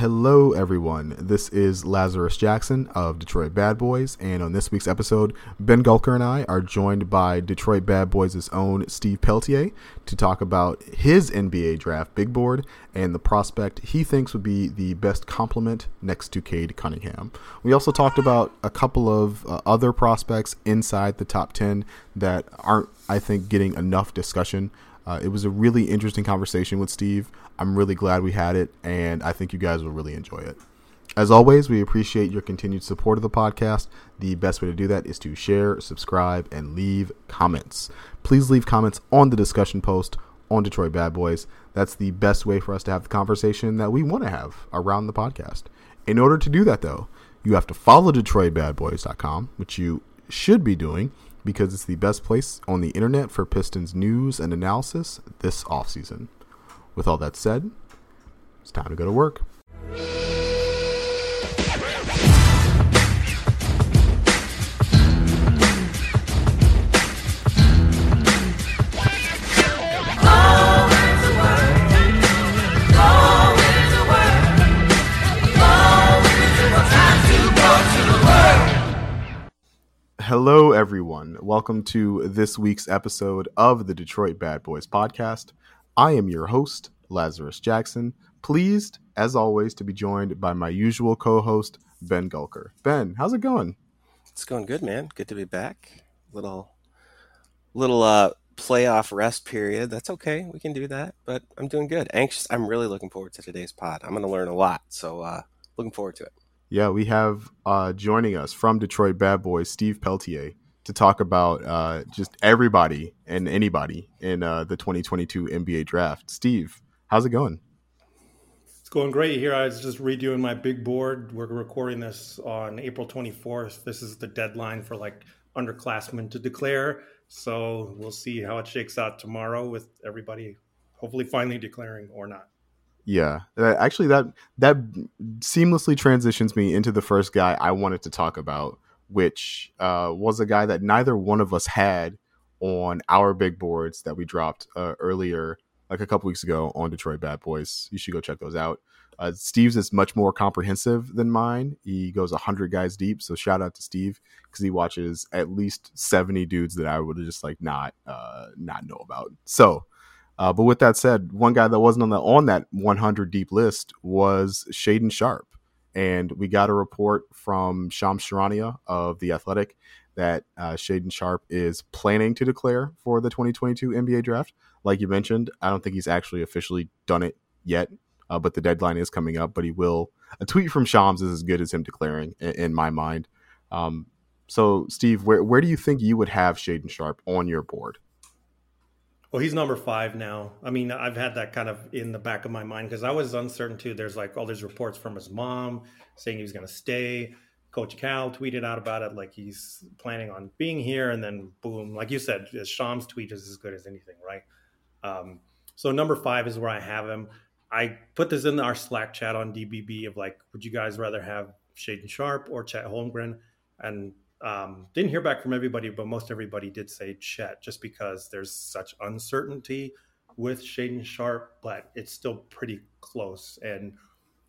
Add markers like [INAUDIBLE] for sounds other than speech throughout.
Hello, everyone. This is Lazarus Jackson of Detroit Bad Boys, and on this week's episode, Ben Gulker and I are joined by Detroit Bad Boys' own Steve Peltier to talk about his NBA draft big board and the prospect he thinks would be the best complement next to Cade Cunningham. We also talked about a couple of uh, other prospects inside the top 10 that aren't, I think, getting enough discussion. Uh, it was a really interesting conversation with Steve. I'm really glad we had it, and I think you guys will really enjoy it. As always, we appreciate your continued support of the podcast. The best way to do that is to share, subscribe, and leave comments. Please leave comments on the discussion post on Detroit Bad Boys. That's the best way for us to have the conversation that we want to have around the podcast. In order to do that, though, you have to follow DetroitBadBoys.com, which you should be doing because it's the best place on the internet for Pistons news and analysis this offseason. With all that said, it's time to go to work. Hello, everyone. Welcome to this week's episode of the Detroit Bad Boys podcast. I am your host, Lazarus Jackson. Pleased, as always, to be joined by my usual co host, Ben Gulker. Ben, how's it going? It's going good, man. Good to be back. Little, little uh, playoff rest period. That's okay. We can do that. But I'm doing good. Anxious. I'm really looking forward to today's pod. I'm going to learn a lot. So, uh, looking forward to it. Yeah, we have uh, joining us from Detroit Bad Boys, Steve Peltier, to talk about uh, just everybody and anybody in uh, the 2022 NBA draft. Steve, how's it going? It's going great here. I was just redoing my big board. We're recording this on April 24th. This is the deadline for like underclassmen to declare. So we'll see how it shakes out tomorrow with everybody hopefully finally declaring or not. Yeah, actually, that that seamlessly transitions me into the first guy I wanted to talk about, which uh, was a guy that neither one of us had on our big boards that we dropped uh, earlier, like a couple weeks ago on Detroit Bad Boys. You should go check those out. Uh, Steve's is much more comprehensive than mine. He goes 100 guys deep. So shout out to Steve because he watches at least 70 dudes that I would just like not uh, not know about. So uh, but with that said, one guy that wasn't on the on that 100 deep list was Shaedon Sharpe, and we got a report from Shams Charania of the Athletic that uh, Shaedon Sharpe is planning to declare for the 2022 NBA draft. Like you mentioned, I don't think he's actually officially done it yet, uh, but the deadline is coming up. But he will. A tweet from Shams is as good as him declaring, in, in my mind. Um, so, Steve, where where do you think you would have Shaedon Sharpe on your board? Well, he's number five now. I mean, I've had that kind of in the back of my mind because I was uncertain too. There's like all these reports from his mom saying he was going to stay. Coach Cal tweeted out about it, like he's planning on being here, and then boom, like you said, Shams' tweet is as good as anything, right? Um, so number five is where I have him. I put this in our Slack chat on DBB of like, would you guys rather have Shaedon Sharpe or Chet Holmgren? And um, didn't hear back from everybody, but most everybody did say Chet, just because there's such uncertainty with Shaedon Sharpe, but it's still pretty close. And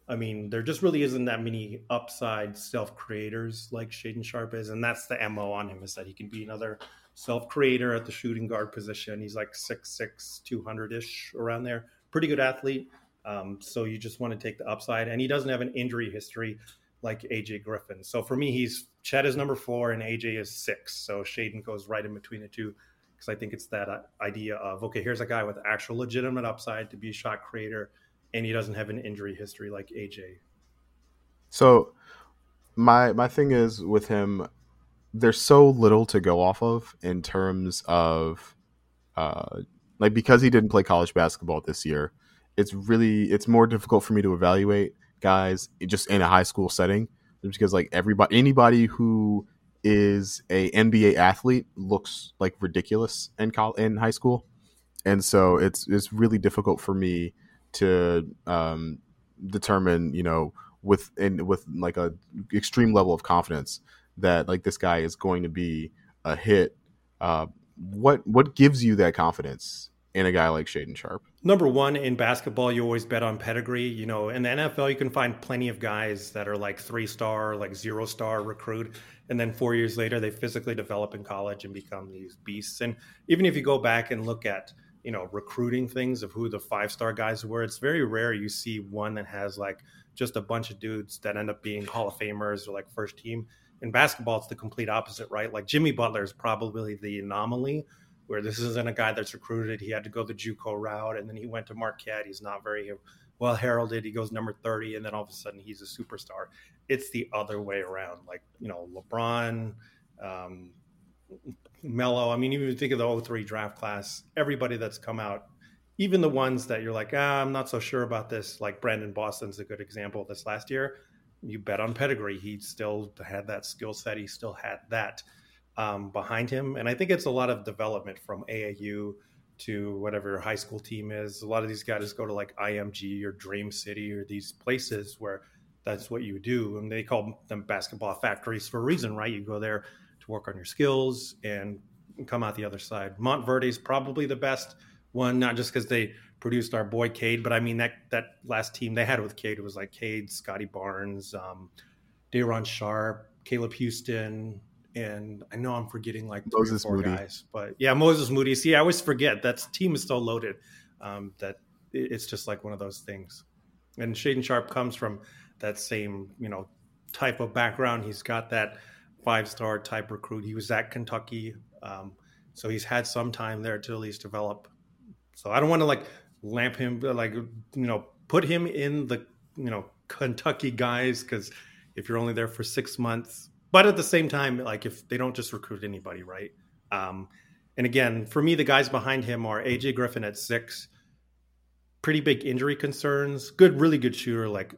I mean, there just really isn't that many upside self creators like Shaedon Sharpe is, and that's the mo on him is that he can be another self creator at the shooting guard position. He's like 6'6", 200 ish around there. Pretty good athlete. Um, so you just want to take the upside, and he doesn't have an injury history like AJ Griffin. So for me, he's Chet is number four and AJ is six. So Shaedon goes right in between the two because I think it's that uh, idea of okay, here's a guy with actual legitimate upside to be a shot creator, and he doesn't have an injury history like AJ. So my my thing is with him, there's so little to go off of in terms of uh, like because he didn't play college basketball this year. It's really it's more difficult for me to evaluate guys just in a high school setting because like everybody anybody who is a NBA athlete looks like ridiculous in college, in high school. And so it's it's really difficult for me to um, determine you know with in with like a extreme level of confidence that like this guy is going to be a hit. Uh, what what gives you that confidence in a guy like Shaedon Sharpe? Number one, in basketball, you always bet on pedigree. You know, in the NFL, you can find plenty of guys that are like three star, like zero star recruit. And then four years later, they physically develop in college and become these beasts. And even if you go back and look at, you know, recruiting things of who the five star guys were, it's very rare you see one that has like just a bunch of dudes that end up being Hall of Famers or like first team. In basketball, it's the complete opposite, right? Like Jimmy Butler is probably the anomaly where this isn't a guy that's recruited. He had to go the JUCO route, and then he went to Marquette. He's not very well heralded. He goes number thirty, and then all of a sudden he's a superstar. It's the other way around. Like you know, LeBron, um, Melo. I mean, even think of the 03 draft class, everybody that's come out, even the ones that you're like, ah, I'm not so sure about this. Like Brandon Boston's a good example this last year. You bet on pedigree. He still had that skill set. He still had that um, behind him. And I think it's a lot of development from AAU to whatever your high school team is. A lot of these guys go to like IMG or Dream City or these places where that's what you do. And they call them basketball factories for a reason, right? You go there to work on your skills and come out the other side. Montverde is probably the best one, not just because they produced our boy Cade, but I mean that that last team they had with Cade was like Cade, Scottie Barnes, um, Day'Ron Sharpe, Caleb Houstan, and I know I'm forgetting like three Moses or four Moody. guys, but yeah, Moses Moody. See, I always forget that team is so loaded um, that it's just like one of those things. And Shaedon Sharpe comes from that same you know type of background. He's got that five star type recruit. He was at Kentucky, um, so he's had some time there to at least develop. So I don't want to like lamp him like you know put him in the you know Kentucky guys because if you're only there for six months but at the same time, like if they don't just recruit anybody, right? Um, and again, for me, the guys behind him are AJ Griffin at six, pretty big injury concerns. Good, really good shooter, like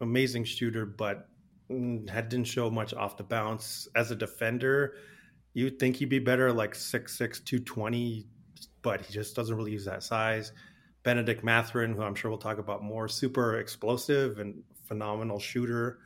amazing shooter, but mm, had didn't show much off the bounce as a defender. You'd think he'd be better, like 6'6", 220, but he just doesn't really use that size. Benedict Mathurin, who I'm sure we'll talk about more, super explosive and phenomenal shooter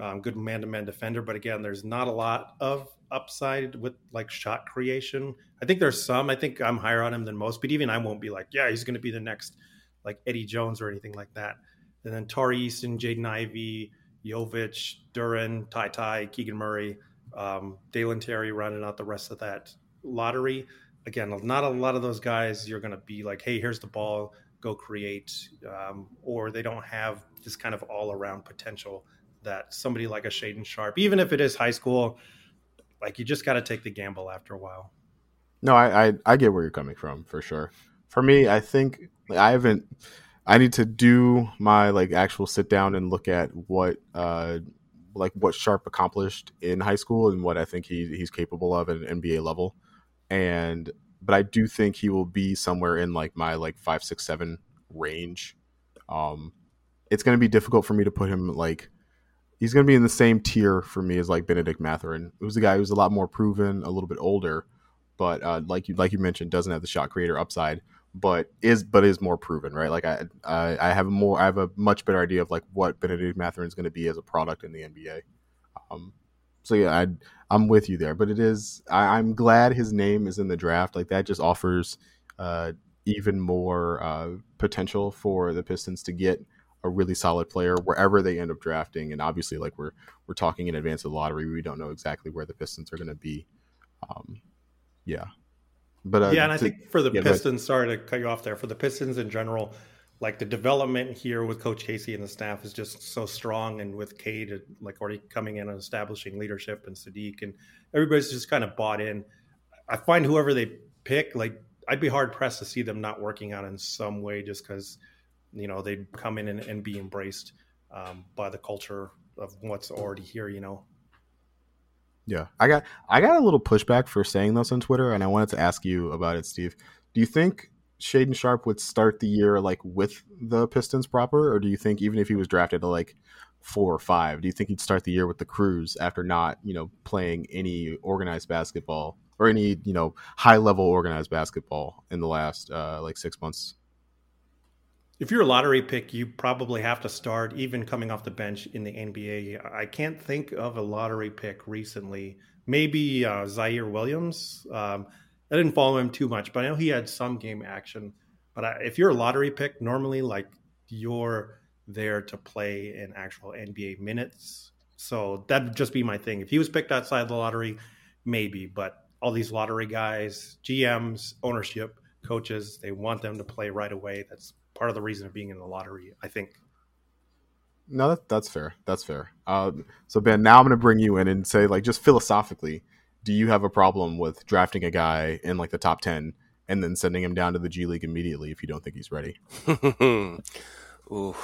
um, good man to man defender. But again, there's not a lot of upside with like shot creation. I think there's some. I think I'm higher on him than most, but even I won't be like, yeah, he's going to be the next like Eddie Jones or anything like that. And then Tari Eason, Jaden Ivey, Jovic, Duren, Ty Ty, Keegan Murray, um, Dalen Terry rounding out the rest of that lottery. Again, not a lot of those guys you're going to be like, hey, here's the ball, go create, um, or they don't have this kind of all around potential that somebody like a Shaedon Sharpe, even if it is high school, like you just got to take the gamble after a while. No, I, I, I get where you're coming from for sure. For me, I think I haven't. I need to do my like actual sit down and look at what uh like what Sharpe accomplished in high school and what I think he he's capable of at an NBA level. And but I do think he will be somewhere in like my like five, six, seven range. Um, it's going to be difficult for me to put him like he's going to be in the same tier for me as like Benedict Mathurin. It was a guy who's a lot more proven, a little bit older, but uh, like you like you mentioned, doesn't have the shot creator upside, but is but is more proven, right? Like I I, I have more I have a much better idea of like what Benedict Mathurin is going to be as a product in the NBA. Um, so yeah, I I'm with you there, but it is I, I'm glad his name is in the draft. Like that just offers uh, even more uh, potential for the Pistons to get a really solid player wherever they end up drafting. And obviously, like we're we're talking in advance of the lottery, we don't know exactly where the Pistons are going to be. Um, yeah, but uh, yeah, and I think for the yeah, Pistons, but, sorry to cut you off there. For the Pistons in general, like the development here with Coach Casey and the staff is just so strong, and with Cade like already coming in and establishing leadership, and Saddiq, and everybody's just kind of bought in. I find whoever they pick, like I'd be hard pressed to see them not working out in some way, just because you know they'd come in and, and be embraced um, by the culture of what's already here you know? Yeah. I got i got a little pushback for saying this on twitter and i wanted to ask you about it steve. Do you think Shaedon sharpe would start the year like with the Pistons proper, or do you think even if he was drafted to like four or five, do you think he'd start the year with the Cruise after not, you know, playing any organized basketball or any, you know, high level organized basketball in the last uh, like six months? If you're a lottery pick, you probably have to start even coming off the bench in the NBA. I can't think of a lottery pick recently. Maybe uh, Ziaire Williams. Um, I didn't follow him too much, but I know he had some game action But I, if you're a lottery pick, normally like you're there to play in actual NBA minutes. So that'd just be my thing. If he was picked outside the lottery, maybe. But all these lottery guys, GMs, ownership, coaches, they want them to play right away. That's part of the reason of being in the lottery, I think. No, that, that's fair. That's fair. Uh, so Ben, now I'm going to bring you in and say, like, just philosophically, do you have a problem with drafting a guy in like the top ten and then sending him down to the G League immediately if you don't think he's ready? [LAUGHS] Ooh.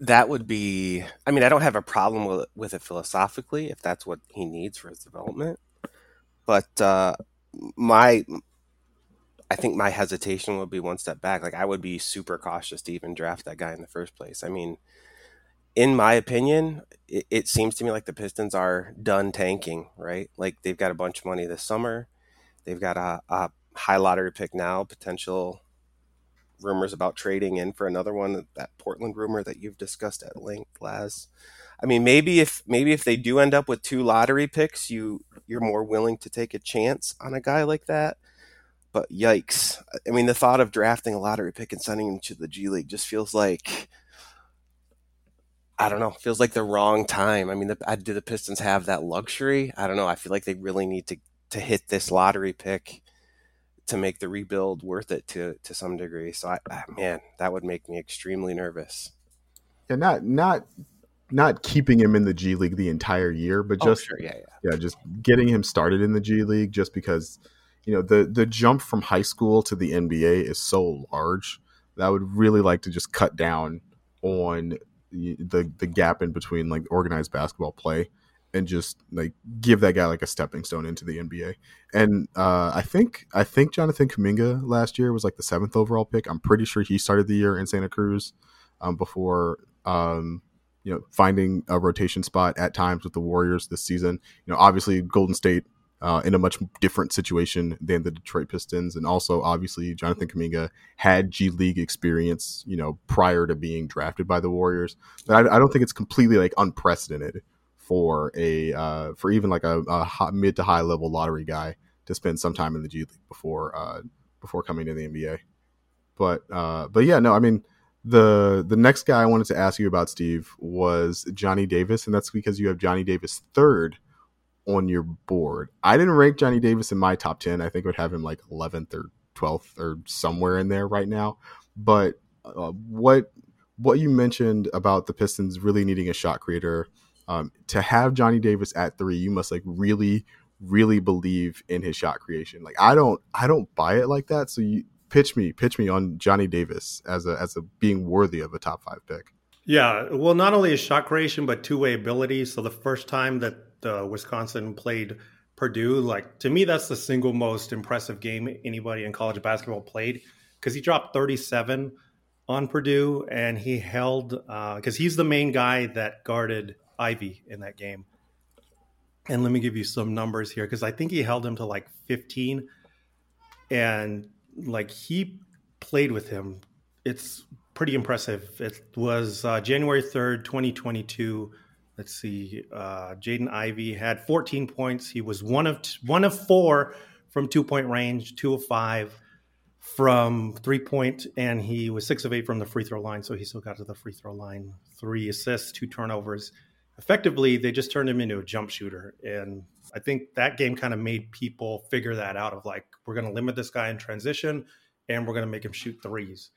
That would be. I mean, I don't have a problem with with it philosophically if that's what he needs for his development. But uh, my, I think my hesitation would be one step back. Like I would be super cautious to even draft that guy in the first place. I mean, in my opinion, it, it seems to me like the Pistons are done tanking. Right? Like they've got a bunch of money this summer. They've got a, a high lottery pick now, potential rumors about trading in for another one, that Portland rumor that you've discussed at length, Laz. I mean, maybe if maybe if they do end up with two lottery picks, you you're more willing to take a chance on a guy like that. But yikes! I mean, the thought of drafting a lottery pick and sending him to the G League just feels like I don't know, feels like the wrong time. I mean, the, do the Pistons have that luxury? I don't know. I feel like they really need to to hit this lottery pick to make the rebuild worth it to to some degree. So I, man, that would make me extremely nervous. Yeah, not not not keeping him in the G League the entire year, but Oh, just sure, yeah, yeah. yeah, just getting him started in the G League just because you know the the jump from high school to the NBA is so large that I would really like to just cut down on the the, gap in between like organized basketball play and just like give that guy like a stepping stone into the NBA. And uh, I think I think Jonathan Kuminga last year was like the seventh overall pick. I'm pretty sure he started the year in Santa Cruz um, before um, you know finding a rotation spot at times with the Warriors this season. You know, obviously Golden State uh, in a much different situation than the Detroit Pistons, and also obviously Jonathan Kuminga had G League experience. You know, prior to being drafted by the Warriors, but I, I don't think it's completely like unprecedented for a uh, for even like a, a mid to high level lottery guy to spend some time in the G League before uh, before coming to the NBA. But uh, but yeah, no, I mean the the next guy I wanted to ask you about, Steve, was Johnny Davis, and that's because you have Johnny Davis third on your board. I didn't rank Johnny Davis in my top ten. I think I would have him like eleventh or twelfth or somewhere in there right now. But uh, what what you mentioned about the Pistons really needing a shot creator um, to have Johnny Davis at three, you must like really, really believe in his shot creation. Like I don't, I don't buy it like that. So you pitch me, pitch me on Johnny Davis as a as a being worthy of a top five pick. Yeah, well, not only his shot creation, but two way ability. So the first time that uh, Wisconsin played Purdue, like to me, that's the single most impressive game anybody in college basketball played because he dropped 37 on Purdue and he held because uh, he's the main guy that guarded Ivy in that game. And let me give you some numbers here because I think he held him to like 15. And like he played with him. It's pretty impressive. It was uh, January 3rd, 2022. Let's see. Uh, Jaden Ivey had 14 points. He was one of t- one of four from two point range, two of five from three point, and he was six of eight from the free throw line. So he still got to the free throw line. Three assists, two turnovers effectively they just turned him into a jump shooter and i think that game kind of made people figure that out of like we're going to limit this guy in transition and we're going to make him shoot threes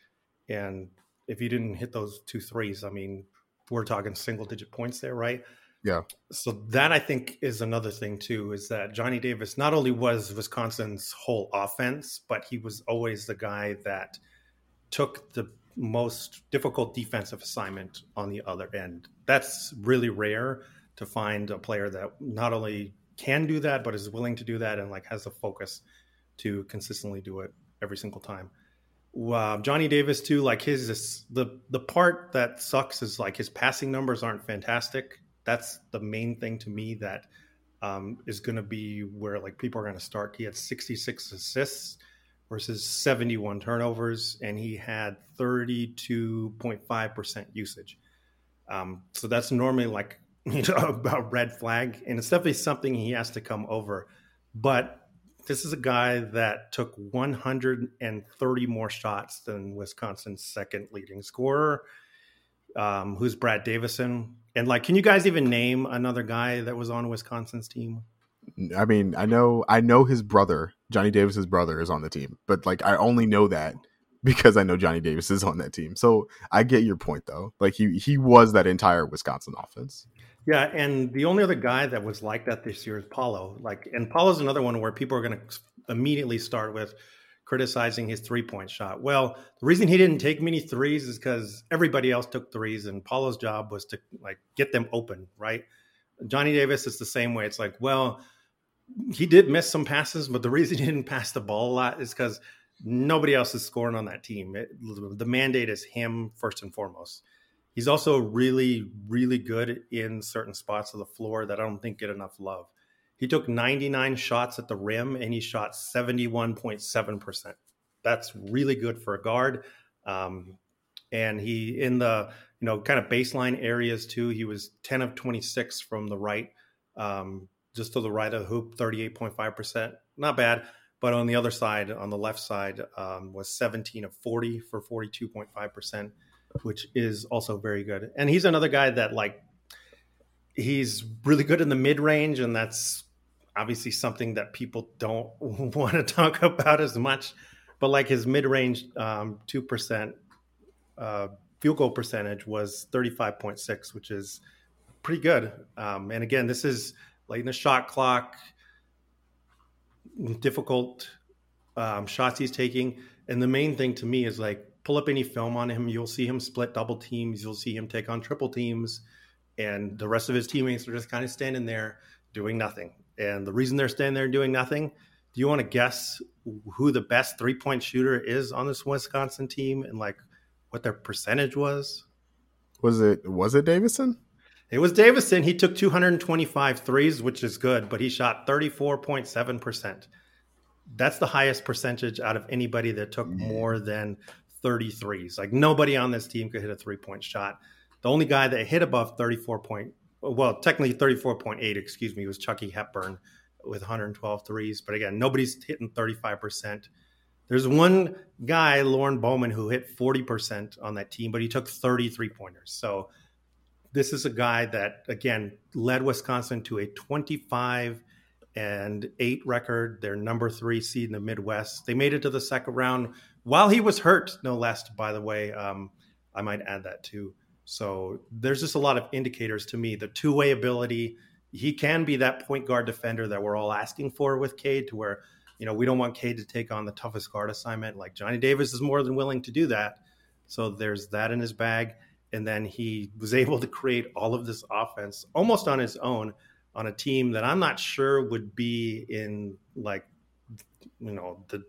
and if he didn't hit those two threes i mean we're talking single digit points there right yeah so that i think is another thing too is that johnny davis not only was wisconsin's whole offense but he was always the guy that took the most difficult defensive assignment on the other end. That's really rare to find a player that not only can do that, but is willing to do that and like has the focus to consistently do it every single time. Uh, Johnny Davis too, like his this, the the part that sucks is like his passing numbers aren't fantastic. That's the main thing to me that um, is going to be where like people are going to start. He had 66 assists versus 71 turnovers, and he had 32.5% usage. Um, so that's normally like [LAUGHS] you know, a red flag, and it's definitely something he has to come over. But this is a guy that took 130 more shots than Wisconsin's second leading scorer, um, who's Brad Davison. And like, can you guys even name another guy that was on Wisconsin's team? I mean, I know I know his brother, Johnny Davis's brother, is on the team, but like I only know that [LAUGHS] because I know Johnny Davis is on that team. So I get your point though. Like he he was that entire Wisconsin offense. Yeah, and the only other guy that was like that this year is Paolo. Like, and Paolo's another one where people are going to immediately start with criticizing his three point shot. Well, the reason he didn't take many threes is because everybody else took threes, and Paolo's job was to like get them open, right? Johnny Davis is the same way. It's like, well, he did miss some passes, but the reason he didn't pass the ball a lot is because nobody else is scoring on that team. It, the mandate is him first and foremost. He's also really, really good in certain spots of the floor that I don't think get enough love. He took 99 shots at the rim and he shot 71.7%. That's really good for a guard. Um, and he, in the, you know, kind of baseline areas too, he was 10 of 26 from the right, um, just to the right of the hoop, 38.5%. Not bad. But on the other side, on the left side, um, was 17 of 40 for 42.5% which is also very good. And he's another guy that like he's really good in the mid range, and that's obviously something that people don't [LAUGHS] want to talk about as much. But like his mid range um, two percent uh, field goal percentage was thirty five point six, which is pretty good. Um, and again, this is late in the shot clock, difficult um, shots he's taking. And the main thing to me is like pull up any film on him, you'll see him split double teams. You'll see him take on triple teams, and the rest of his teammates are just kind of standing there doing nothing. And the reason they're standing there doing nothing, do you want to guess who the best three point shooter is on this Wisconsin team and like what their percentage was? Was it was it Davison? It was Davison. He took 225 threes, which is good, but he shot 34.7%. That's the highest percentage out of anybody that took mm-hmm. more than 33s. Like nobody on this team could hit a three point shot. The only guy that hit above 34 point, well, technically 34.8, excuse me, was Chucky Hepburn with 112 threes. But again, nobody's hitting 35%. There's one guy, Lorne Bowman, who hit 40% on that team, but he took 33 pointers. So this is a guy that, again, led Wisconsin to a 25 and eight record. They're number three seed in the Midwest. They made it to the second round while he was hurt, no less, by the way. Um, I might add that too. So there's just a lot of indicators to me. The two way ability, he can be that point guard defender that we're all asking for with Cade, to where, you know, we don't want Cade to take on the toughest guard assignment. Like Johnny Davis is more than willing to do that. So there's that in his bag. And then he was [LAUGHS] able to create all of this offense almost on his own on a team that I'm not sure would be in like, you know, the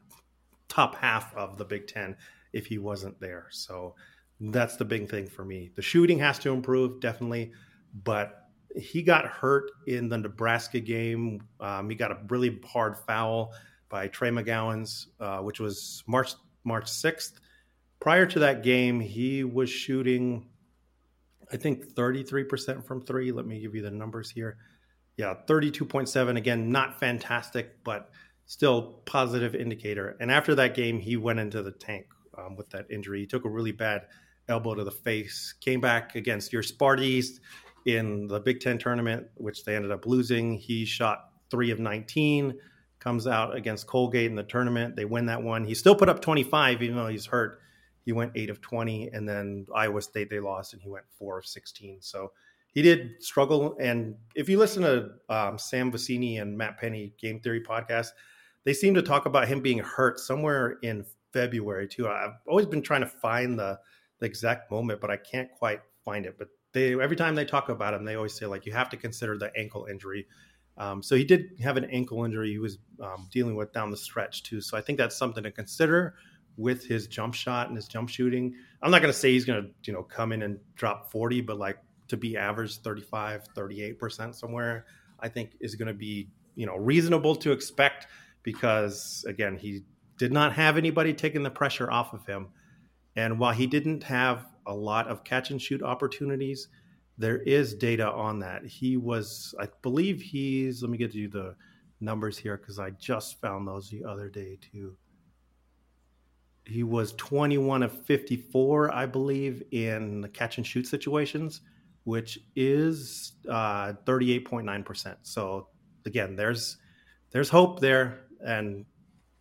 top half of the Big Ten if he wasn't there. So that's the big thing for me. The shooting has to improve, definitely, but he got hurt in the Nebraska game. Um, he got a really hard foul by Trey McGowens, uh, which was March March sixth. Prior to that game, he was shooting, I think, thirty three percent from three. Let me give you the numbers here. Yeah, thirty two point seven. Again, not fantastic, but still positive indicator. And after that game, he went into the tank um, with that injury. He took a really bad elbow to the face. Came back against your Sparties in the Big Ten tournament, which they ended up losing. He shot three of 19. Comes out against Colgate in the tournament. They win that one. He still put up 25, even though he's hurt. He went eight of 20, and then Iowa State they lost, and he went four of 16. So he did struggle. And if you listen to um, Sam Vecenie and Matt Penny Game Theory podcast, they seem to talk about him being hurt somewhere in February too. I've always been trying to find the, the exact moment, but I can't quite find it. But they every time they talk about him, they always say like you have to consider the ankle injury. Um, so he did have an ankle injury he was um, dealing with down the stretch too. So I think that's something to consider with his jump shot and his jump shooting. I'm not going to say he's going to you know come in and drop 40, but like to be average 35, 38 percent somewhere, I think is going to be you know reasonable to expect because again he did not have anybody taking the pressure off of him and while he didn't have a lot of catch and shoot opportunities there is data on that he was i believe he's let me get you the numbers here because I just found those the other day too. He was 21 of 54, I believe, in catch and shoot situations, which is uh, 38.9%. So again, there's there's hope there, and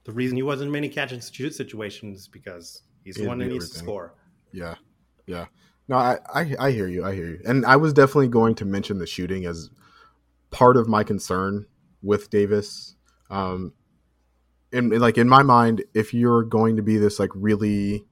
the reason he wasn't in many catch and shoot situations is because he's the one that needs to score. Yeah, yeah. No, I, I I hear you. I hear you. And I was definitely going to mention the shooting as part of my concern with Davis. Um, in, like in my mind, if you're going to be this like really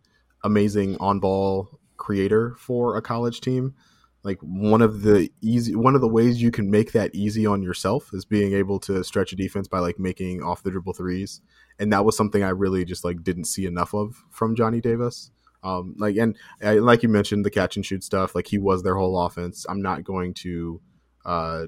amazing on ball creator for a college team, like one of the easy one of the ways you can make that easy on yourself is being able to stretch a defense by like making off the dribble threes. And that was something i really just like didn't see enough of from johnny davis. Um like and like you mentioned the catch and shoot stuff like he was their whole offense. I'm not going to uh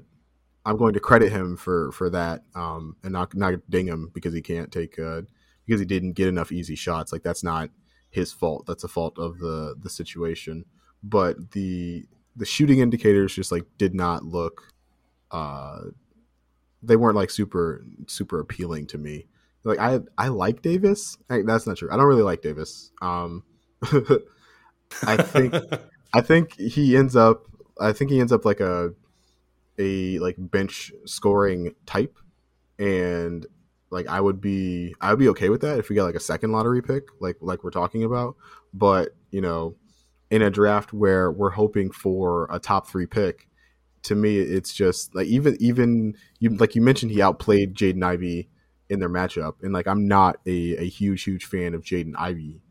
i'm going to credit him for for that um and not not ding him because he can't take uh because he didn't get enough easy shots. Like that's not his fault. That's a fault of the the situation. But the the shooting indicators just like did not look uh they weren't like super super appealing to me. Like i i like davis. I, that's not true. I don't really like davis. Um [LAUGHS] i think [LAUGHS] i think he ends up i think he ends up like a a like bench scoring type. And like i would be i would be okay with that if we get like a second lottery pick like like we're talking about. But you know in a draft where we're hoping for a top three pick, to me, it's just like even even you like you mentioned he outplayed Jaden Ivey in their matchup, and like I'm not a, a huge huge fan of Jaden Ivey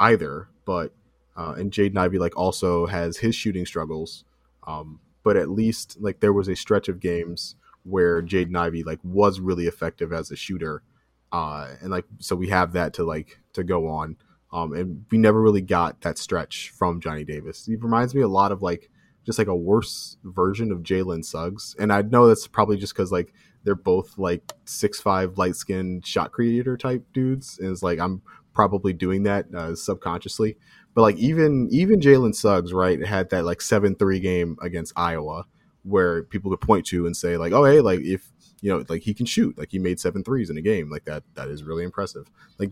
either, but uh, and Jaden Ivey like also has his shooting struggles, um, but at least like there was a stretch of games where Jaden Ivey like was really effective as a shooter, uh, and like so we have that to like to go on. Um, and we never really got that stretch from Johnny Davis. He reminds me a lot of like just like a worse version of Jalen Suggs. And I know that's probably just because like they're both like six five light skinned shot creator type dudes. And it's like I'm probably doing that uh, subconsciously. But like even even Jalen Suggs, right, had that like seven three game against Iowa where people could point to and say like, oh hey, like if you know like he can shoot, like he made seven threes in a game, like that that is really impressive. Like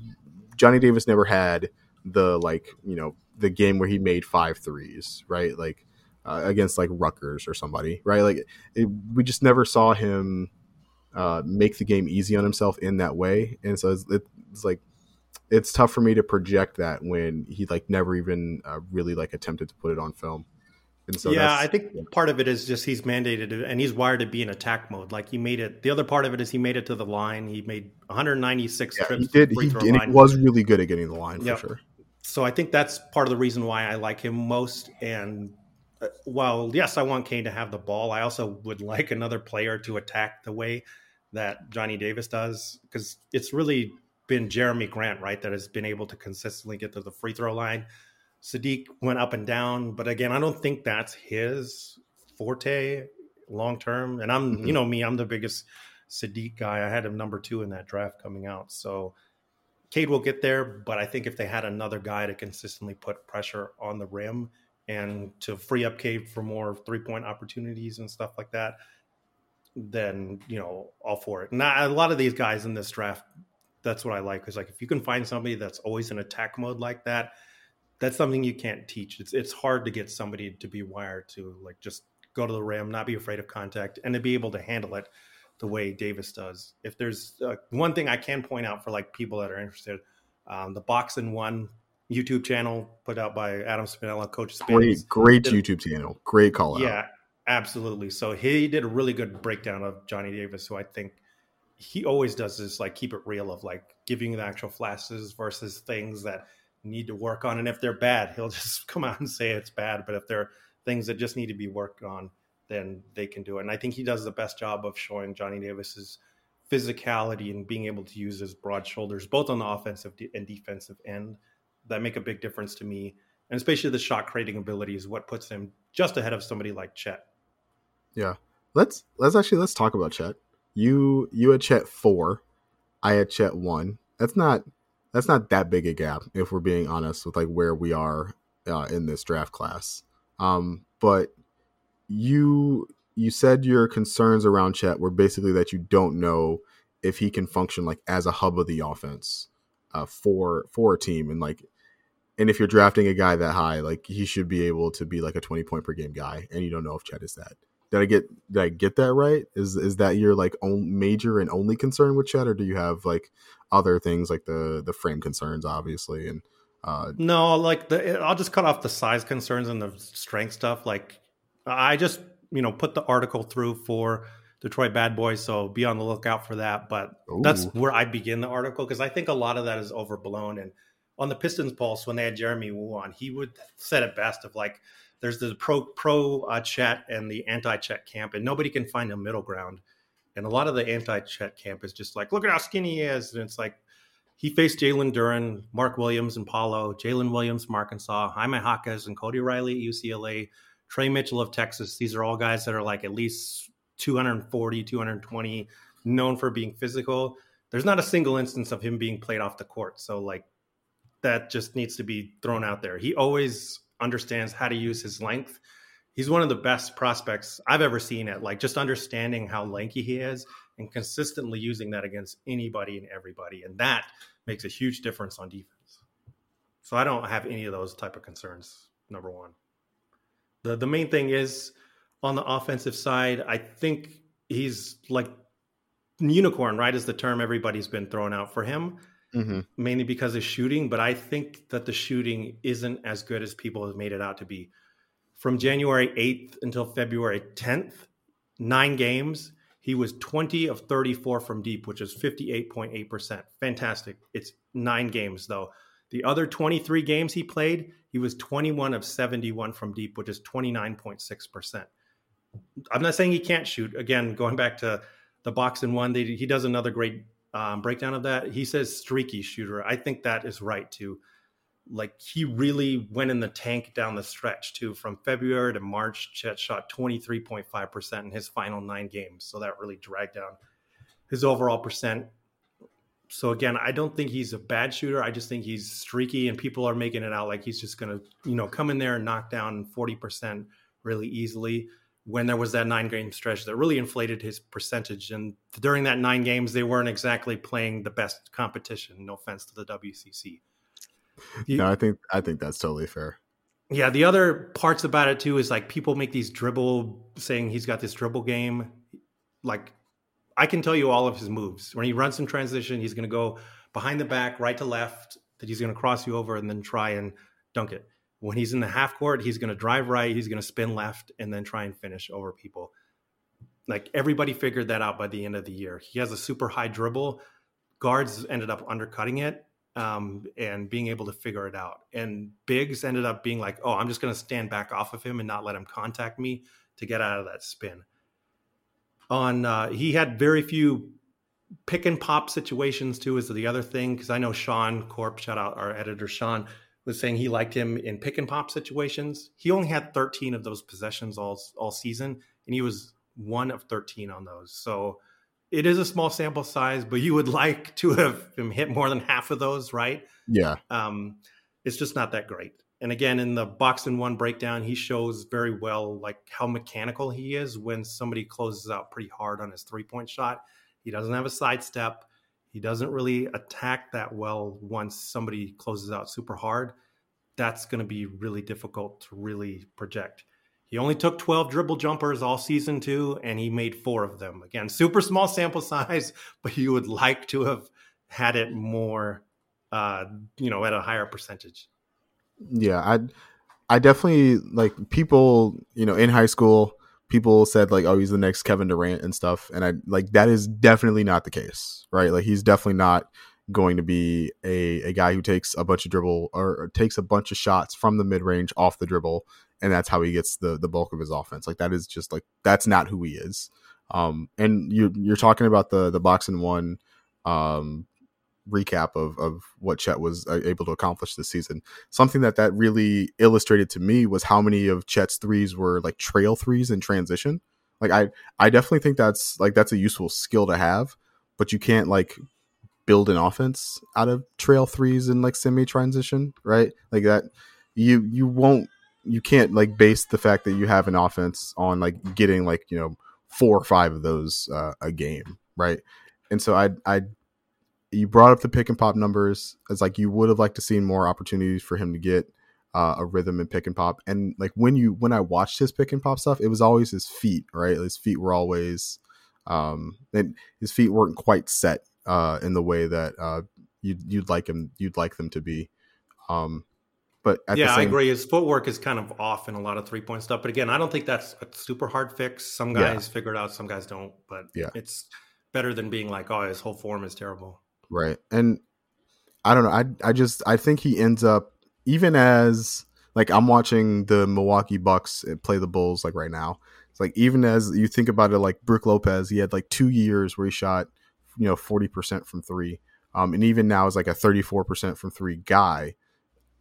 Johnny Davis never had the like you know the game where he made five threes, right? Like uh, against like Rutgers or somebody, right? Like it, we just never saw him uh, make the game easy on himself in that way, and so it's, it's, like it's tough for me to project that when he like never even uh, really like attempted to put it on film. And so yeah, I think part of it is just he's mandated and he's wired to be in attack mode. Like he made it. The other part of it is he made it to the line. He made 196 yeah, trips. He did. He, and he was really good at getting the line yep. for sure. So I think that's part of the reason why I like him most. And uh, while yes, I want Kane to have the ball, I also would like another player to attack the way that Johnny Davis does because it's really been Jerami Grant, right, that has been able to consistently get to the free throw line Saddiq went up and down, but again, I don't think that's his forte long term. And I'm, mm-hmm. you know, me, I'm the biggest Saddiq guy. I had him number two in that draft coming out. So Cade will get there, but I think if they had another guy to consistently put pressure on the rim and to free up Cade for more three point opportunities and stuff like that, then you know, all for it. Now, a lot of these guys in this draft, that's what I like. Because like if you can find somebody that's always in attack mode like that that's something you can't teach. It's it's hard to get somebody to be wired to like just go to the rim, not be afraid of contact, and to be able to handle it the way Davis does. If there's uh, one thing I can point out for like people that are interested, um, the Box and One YouTube channel put out by Adam Spinella, Coach Spins. Great, great did, YouTube channel. Great call out. Yeah, absolutely. So he did a really good breakdown of Johnny Davis, who I think he always does this like keep it real of like giving the actual flashes versus things that need to work on. And if they're bad, [LAUGHS] he'll just come out and say it's bad. But if they're things that just need to be worked on, then they can do it. And I think he does the best job of showing Johnny Davis's physicality and being able to use his broad shoulders, both on the offensive and defensive end, that make a big difference to me. And especially the shot creating ability is what puts him just ahead of somebody like Chet. Yeah. Let's let's actually let's talk about Chet. You you had Chet four, I had Chet one. That's not that's not that big a gap if we're being honest with like where we are uh, in this draft class. Um, but you you said your concerns around Chet were basically that you don't know if he can function like as a hub of the offense uh, for for a team and like and if you're drafting a guy that high, like he should be able to be like a 20 point per game guy, and you don't know if Chet is that. Did I get did I get that right? Is is that your like own major and only concern with Chet, or do you have like other things like the the frame concerns, obviously, and uh, no, like the I'll just cut off the size concerns and the strength stuff. Like I just you know put the article through for Detroit Bad Boys, so be on the lookout for that. But Ooh. that's where I begin the article because I think a lot of that is overblown. And on the Pistons Pulse, when they had Jeremy Woo on, he would said it best of like, there's the pro pro uh, Chet and the anti Chet camp, and nobody can find a middle ground. And a lot of the anti Chet camp is just like, look at how skinny he is, and it's like he faced Jalen Duren, Mark Williams, and Paolo, Jaylin Williams, from Arkansas, Jaime Jaquez, and Cody Riley at UCLA, Trey Mitchell of Texas. These are all guys that are like at least 240, 220, known for being physical. There's not a single instance of him being played off the court. So, like, that just needs to be thrown out there. He always understands how to use his length. He's one of the best prospects I've ever seen at like just understanding how lanky he is and consistently using that against anybody and everybody. And that makes a huge difference on defense. So I don't have any of those type of concerns. Number one. The the main thing is on the offensive side, I think he's like unicorn, right? Is the term everybody's been throwing out for him, mm-hmm. mainly because of shooting. But I think that the shooting isn't as good as people have made it out to be. From January 8th until February 10th, nine games, he was 20 of 34 from deep, which is 58.8%. Fantastic. It's nine games, though. The other 23 games he played, he was 21 of 71 from deep, which is 29.6%. I'm not saying he can't shoot. Again, going back to the box and one, they, he does another great um, breakdown of that. He says streaky shooter. I think that is right too. Like he really went in the tank down the stretch too. From February to March, Chet shot 23.5% in his final nine games. So that really dragged down his overall percent. So again, I don't think he's a bad shooter. I just think he's streaky, and people are making it out like he's just going to, you know, come in there and knock down 40% really easily when there was that nine game stretch that really inflated his percentage. And during that nine games, they weren't exactly playing the best competition. No offense to the WCC. [LAUGHS] no, I think I think that's totally fair. Yeah, the other parts about it too is like people make these dribble saying he's got this dribble game. Like I can tell you all of his moves. When he runs in transition, he's going to go behind the back, right to left, that he's going to cross you over and then try and dunk it. When he's in the half court, he's going to drive right, he's going to spin left, and then try and finish over people. Like everybody figured that out by the end of the year. He has a super high dribble. Guards ended up undercutting it um, and being able to figure it out. And bigs ended up being like, oh, I'm just going to stand back off of him and not let him contact me to get out of that spin. On uh, he had very few pick and pop situations too. Is the other thing because I know Sean Corp, shout out our editor Sean was saying he liked him in pick and pop situations. He only had 13 of those possessions all all season, and he was one of 13 on those. So it is a small sample size, but you would [LAUGHS] like to have him hit more than half of those, right? Yeah. Um, it's just not that great. And again, in the box and one breakdown, he shows very well like how mechanical he is when somebody closes out pretty hard on his three point shot. He doesn't have a sidestep. He doesn't really attack that well once somebody closes out super hard. That's going to be really difficult to really project. He only took 12 dribble jumpers all season two, and he made four of them. Again, super small sample [LAUGHS] size, but you would like to have had it more, uh, you know, at a higher percentage. Yeah, I, I definitely like people, you know, in high school people said like, "Oh, he's the next Kevin Durant" and stuff, and I like that is definitely not the case, right? Like he's definitely not going to be a, a guy who takes a bunch of dribble or, or takes a bunch of shots from the mid range off the dribble, and that's how he gets the the bulk of his offense. Like that is just like that's not who he is. Um, and you you're talking about the the box and one um recap of, of what Chet was uh, able to accomplish this season. Something that that really illustrated to me was how many of Chet's threes were like trail threes in transition. Like I I definitely think that's like that's a useful skill to have, but you can't like build an offense out of trail threes and like semi transition, right? Like that you you won't you can't like base the fact that you have an offense on like getting like, you know, four or five of those uh, a game, right? and so I I you brought up the pick and pop numbers. It's like you would have liked to seen more opportunities for him to get uh, a rhythm and pick and pop. And like when you when I watched his pick and pop stuff, it was always his feet, right? His feet were always um and his feet weren't quite set uh in the way that uh you'd you'd like him you'd like them to be. Um but yeah, same... I agree. His footwork is kind of off in a lot of three point stuff. But again, I don't think that's a super hard fix. Some guys yeah. figure it out, some guys don't. But yeah, it's better than being like, oh, his whole form is terrible. Right. And I don't know. I I just I think he ends up even as like I'm watching the Milwaukee Bucks play the Bulls like right now. It's like even as you think about it, like Brook Lopez, he had like two years where he shot, you know, forty percent from three, um, and even now is like a thirty four percent from three guy.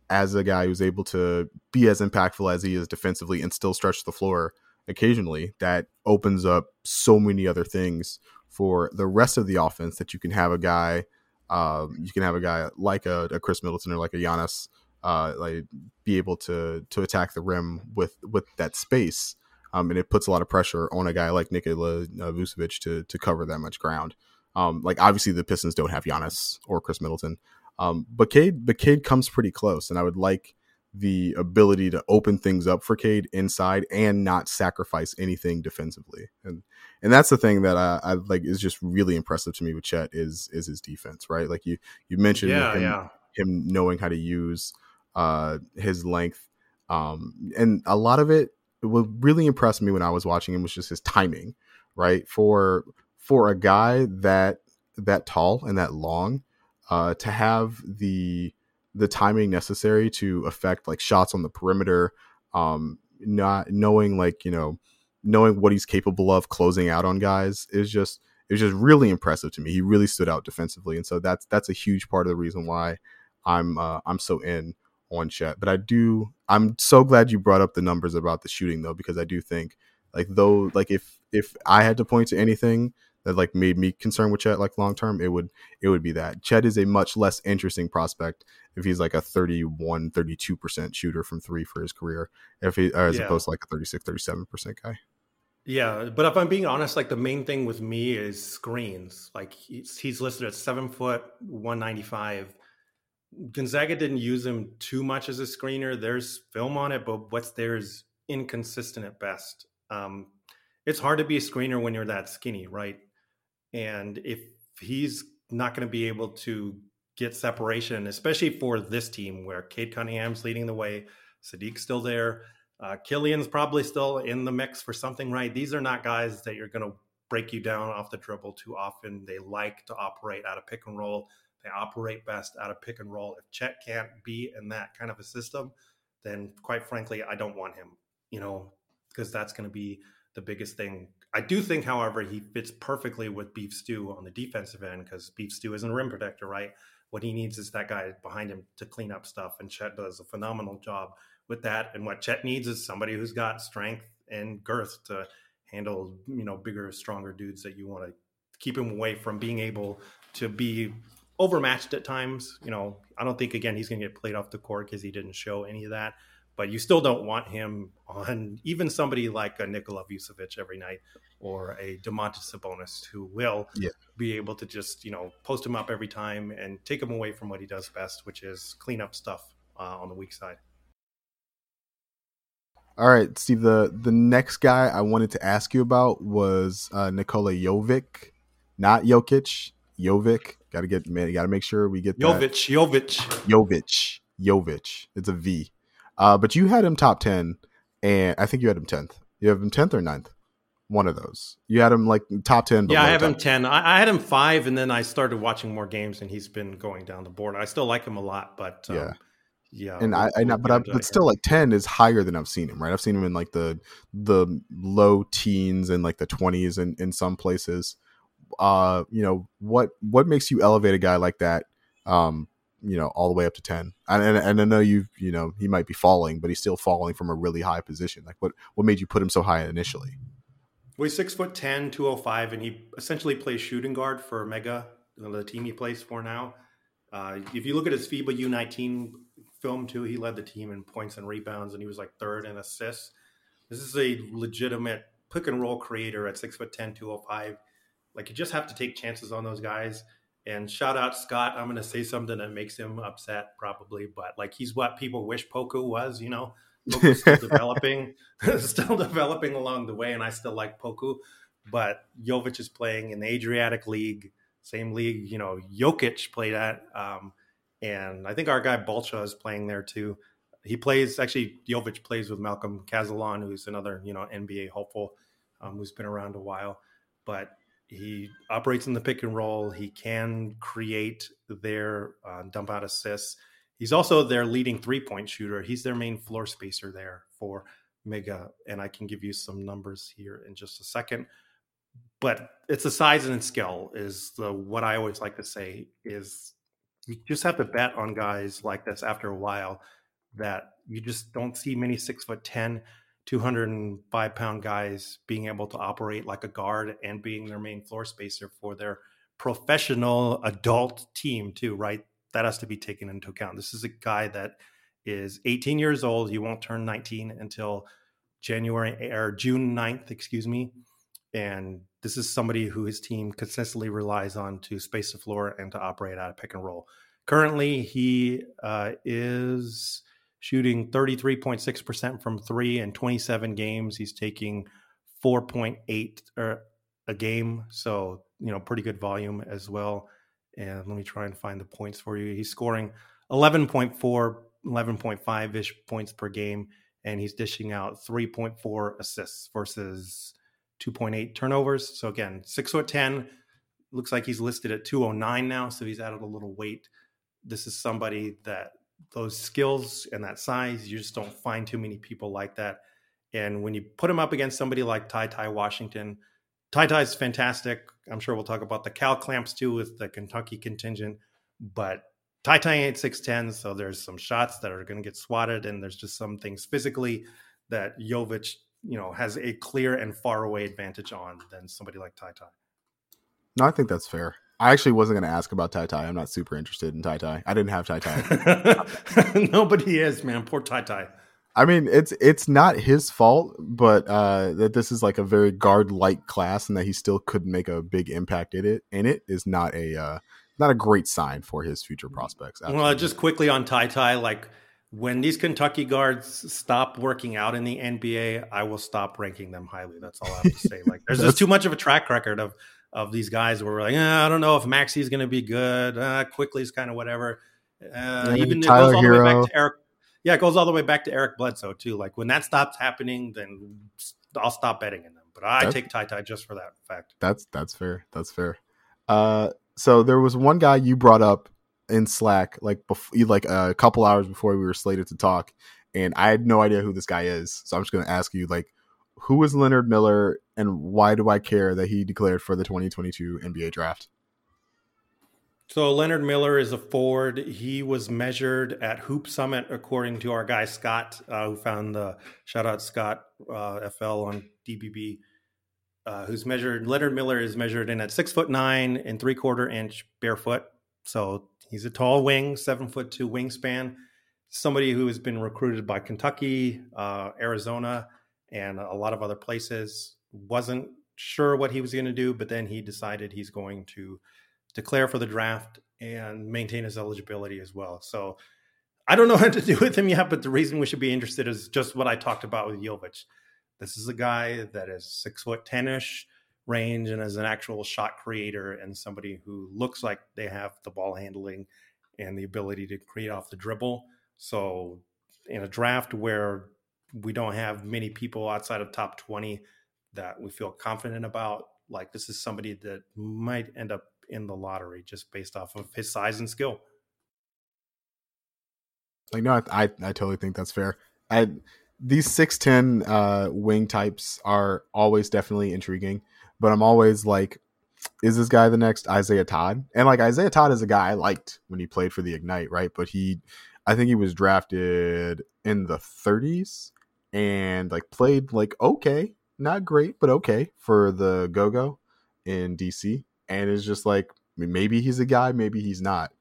As a guy who's able to be as impactful as he is defensively and still stretch the floor occasionally, that opens up so many other things for the rest of the offense that you can have a guy, uh, you can have a guy like a, a Khris Middleton or like a Giannis uh, like be able to to attack the rim with with that space. Um, and it puts a lot of pressure on a guy like Nikola Vucevic to to cover that much ground. Um, like obviously the Pistons don't have Giannis or Khris Middleton, um, but Cade but Cade comes pretty close, and I would like the ability to open things up for Cade inside and not sacrifice anything defensively. And and that's the thing that I, I like is just really impressive to me with Chet is is his defense, right? Like you you mentioned yeah, him, yeah. him knowing how to use uh, his length, um, and a lot of it, what really impressed me when I was watching him was just his timing, right? For for a guy that that tall and that long, uh, to have the the timing necessary to affect like shots on the perimeter, um, not knowing like you know knowing what he's capable of closing out on guys is just is just really impressive to me. He really stood out defensively, and so that's that's a huge part of the reason why I'm uh, I'm so in on Chet. But I do I'm so glad you brought up the numbers about the shooting though, because I do think like though like if if I had to point to anything that like made me concerned with Chet like long term, it would it would be that. Chet is a much less interesting prospect if he's like a 31, 32% shooter from three for his career, if he as yeah. opposed to like a 36, 37% guy. Yeah, but if I'm being honest, like the main thing with me is screens. Like he's, he's listed at seven foot, 195 Gonzaga didn't use him too much as a screener. There's film on it, but what's there is inconsistent at best. Um, it's hard to be a screener when you're that skinny, right? And if he's not going to be able to get separation, especially for this team where Cade Cunningham's leading the way, Saddiq's still there, uh, Killian's probably still in the mix for something, right? These are not guys that you're going to break you down off the dribble too often. They like to operate out of pick and roll they operate best out of pick and roll. If Chet can't be in that kind of a system, then quite frankly, I don't want him, you know, because that's going to be the biggest thing. I do think, however, he fits perfectly with Beef Stew on the defensive end because Beef Stew isn't a rim protector, right? What he needs is that guy behind him to clean up stuff, and Chet does a phenomenal job with that. And what Chet needs is somebody who's got strength and girth to handle, you know, bigger, stronger dudes that you want to keep him away from being able to be overmatched at times. You know, I don't think again he's going to get played off the court because he didn't show any of that. But you still don't want him on even somebody like a Nikola Vucevic every night or a Domantas Sabonis who will yeah. be able to just you know post him up every time and take him away from what he does best, which is clean up stuff uh, on the weak side. All right, Steve. The the next guy I wanted to ask you about was uh, Nikola Jovic, not Jokic. Jovic. Got to get man. Got to make sure we get Jovic. That. Jovic. Jovic. Jovic. It's a V. Uh, but you had him top ten, and I think you had him tenth. You have him tenth or 9th? One of those. You had him like top ten. Yeah, I have him ten. I, I, had him five, and then I started watching more games, and he's been going down the board. I still like him a lot, but um, yeah. Yeah, and I, I but I, but still, like ten is higher than I've seen him. Right, I've seen him in like the the low teens and like the twenties in in some places uh, you know, what what makes you elevate a guy like that? Um, you know, all the way up to ten. And, and, and I know you, you know, he might be falling, but he's still falling from a really high position. Like, what what made you put him so high initially? Well, he's six foot 10, 205, and he essentially plays shooting guard for Mega, the team he plays for now. Uh, if you look at his FIBA U19 film too, he led the team in points and rebounds, and he was like third in assists. This is a legitimate pick and roll creator at six foot 10, 205 Like you just have to take chances on those guys. And shout out Scott. I'm going to say something that makes him upset, probably, but like he's what people wish Poku was. You know, Poku's still [LAUGHS] developing, [LAUGHS] still developing along the way, and I still like Poku. But Jovic is playing in the Adriatic League, same league you know Jokic played at, um, and I think our guy Balcha is playing there too. He plays actually. Jovic plays with Malcolm Cazalon, who's another you know NBA hopeful, um, who's been around a while. But he operates in the pick and roll. He can create their uh, dump out assists. He's also their leading three point shooter. He's their main floor spacer there for Mega. And I can give you some numbers here in just a second. But it's the size and skill is the what I always like to say is you just have to bet on guys like this after a while that you just don't see many six foot ten 205 pound guys being able to operate like a guard and being their main floor spacer for their professional adult team too right? That has to be taken into account. This is a guy that is 18 years old. He won't turn 19 until january or june 9th excuse me. And this is somebody who his team consistently relies on to space the floor and to operate out of pick and roll. Currently he uh, is shooting 33.6% from three in 27 games. He's taking 4.8 er, a game. So, you know, pretty good volume as well. And let me try and find the points for you. He's scoring 11.4, 11.5 ish points per game. And he's dishing out 3.4 assists versus 2.8 turnovers. So again, six foot 10. Looks like he's listed at 209 now. So he's added a little weight. This is somebody that those skills and that size, you just don't find too many people like that. And when you put him up against somebody like Ty Ty Washington, Ty Ty is fantastic. I'm sure we'll talk about the Cal clamps too with the Kentucky contingent, but Ty Ty ain't 6'10, so there's some shots that are going to get swatted, and there's just some things physically that Jovic, you know, has a clear and far away advantage on than somebody like Ty Ty. No, I think that's fair. I actually wasn't going to ask about Ty Ty. I'm not super interested in Ty Ty. I didn't have Ty Ty. [LAUGHS] Nobody is, man. Poor Ty Ty. I mean, it's it's not his fault, but uh, that this is like a very guard like class, and that he still couldn't make a big impact in it. In it is not a uh, not a great sign for his future prospects. Absolutely. Well, just quickly on Ty Ty, like when these Kentucky guards stop working out in the NBA, I will stop ranking them highly. That's all I have to say. Like, there's just too much of a track record of of these guys where we're like, eh, I don't know if Maxey's going to be good. Uh, Quickley's kind of whatever. Uh, even Tyler it goes all Herro. the way back to Eric. Yeah, it goes all the way back to Eric Bledsoe too. Like when that stops happening, then I'll stop betting in them. But I that's, take Ty Ty just for that fact. That's that's fair. That's fair. Uh, so there was one guy you brought up in Slack like before, like a couple hours before we were slated to talk, and I had no idea who this guy is. So I'm just going to ask you like, who is Leonard Miller and why do I care that he declared for the 2022 NBA draft? So Leonard Miller is a forward. He was measured at Hoop Summit, according to our guy Scott, uh, who found the shout out Scott uh, FL on DBB, uh, who's measured. Leonard Miller is measured in at six foot nine and three quarter inch barefoot. So he's a tall wing, seven foot two wingspan. Somebody who has been recruited by Kentucky, uh, Arizona, and a lot of other places. Wasn't sure what he was going to do, but then he decided he's going to declare for the draft and maintain his eligibility as well. So I don't know [LAUGHS] how to do with him yet, but the reason we should be interested is just what I talked about with Jovic. This is a guy that is six foot ten ish range and is an actual shot creator and somebody who looks like they have the ball handling and the ability to create off the dribble. So in a draft where we don't have many people outside of top 20 that we feel confident about. Like this is somebody that might end up in the lottery just based off of his size and skill. Like no, I I, I totally think that's fair. I these six ten uh, wing types are always definitely intriguing, but I'm always like, is this guy the next Isaiah Todd? And like Isaiah Todd is a guy I liked when he played for the Ignite, right? But he, I think he was drafted in the 30s, and like played like okay, not great, but okay for the Go Go in DC. And it's just like maybe he's a guy, maybe he's not.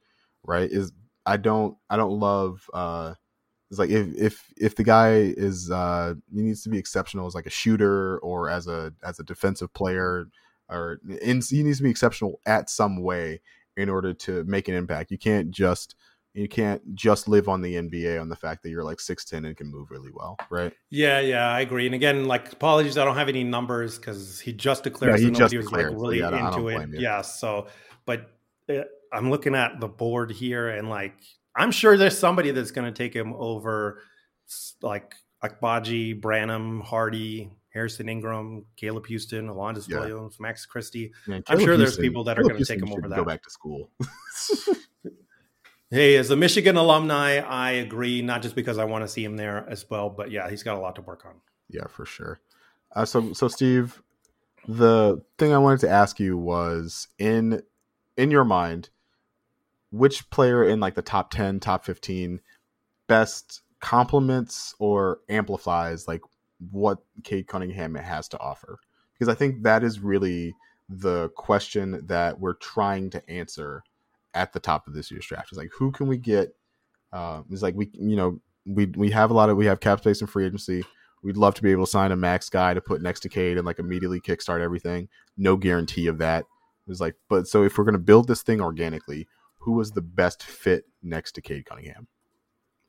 Right? Is I don't I don't love uh it's like if if if the guy is uh he needs to be exceptional as like a shooter or as a as a defensive player or in, he needs to be exceptional at some way in order to make an impact. You can't just you can't just live on the NBA on the fact that you're like 6'10 and can move really well, right? Yeah, yeah, I agree. And again, like apologies, I don't have any numbers because he just declared yeah, he just was like really so yeah, into it. Yeah, so but uh, I'm looking at the board here and like I'm sure there's somebody that's going to take him over like Agbaji, Branham, Hardy, Harrison Ingram, Caleb Houstan, Alondes yeah. Williams, Max Christie. I'm sure Houstan, there's people that Caleb are going to take him over that. Go back to school. [LAUGHS] Hey, as a Michigan alumni, I agree. Not just because I want to see him there as well, but yeah, he's got a lot to work on. Yeah, for sure. Uh, so, so Steve, the thing I wanted to ask you was in in your mind, which player in like the top ten, top fifteen, best complements or amplifies like what Cade Cunningham has to offer? Because I think that is really the question that we're trying to answer at the top of this year's draft. It's like who can we get? Uh, it's like we you know we we have a lot of we have cap space and free agency. We'd love to be able to sign a max guy to put next to Cade and like immediately kickstart everything. No guarantee of that. It was like, but so if we're gonna build this thing organically, who was the best fit next to Cade Cunningham?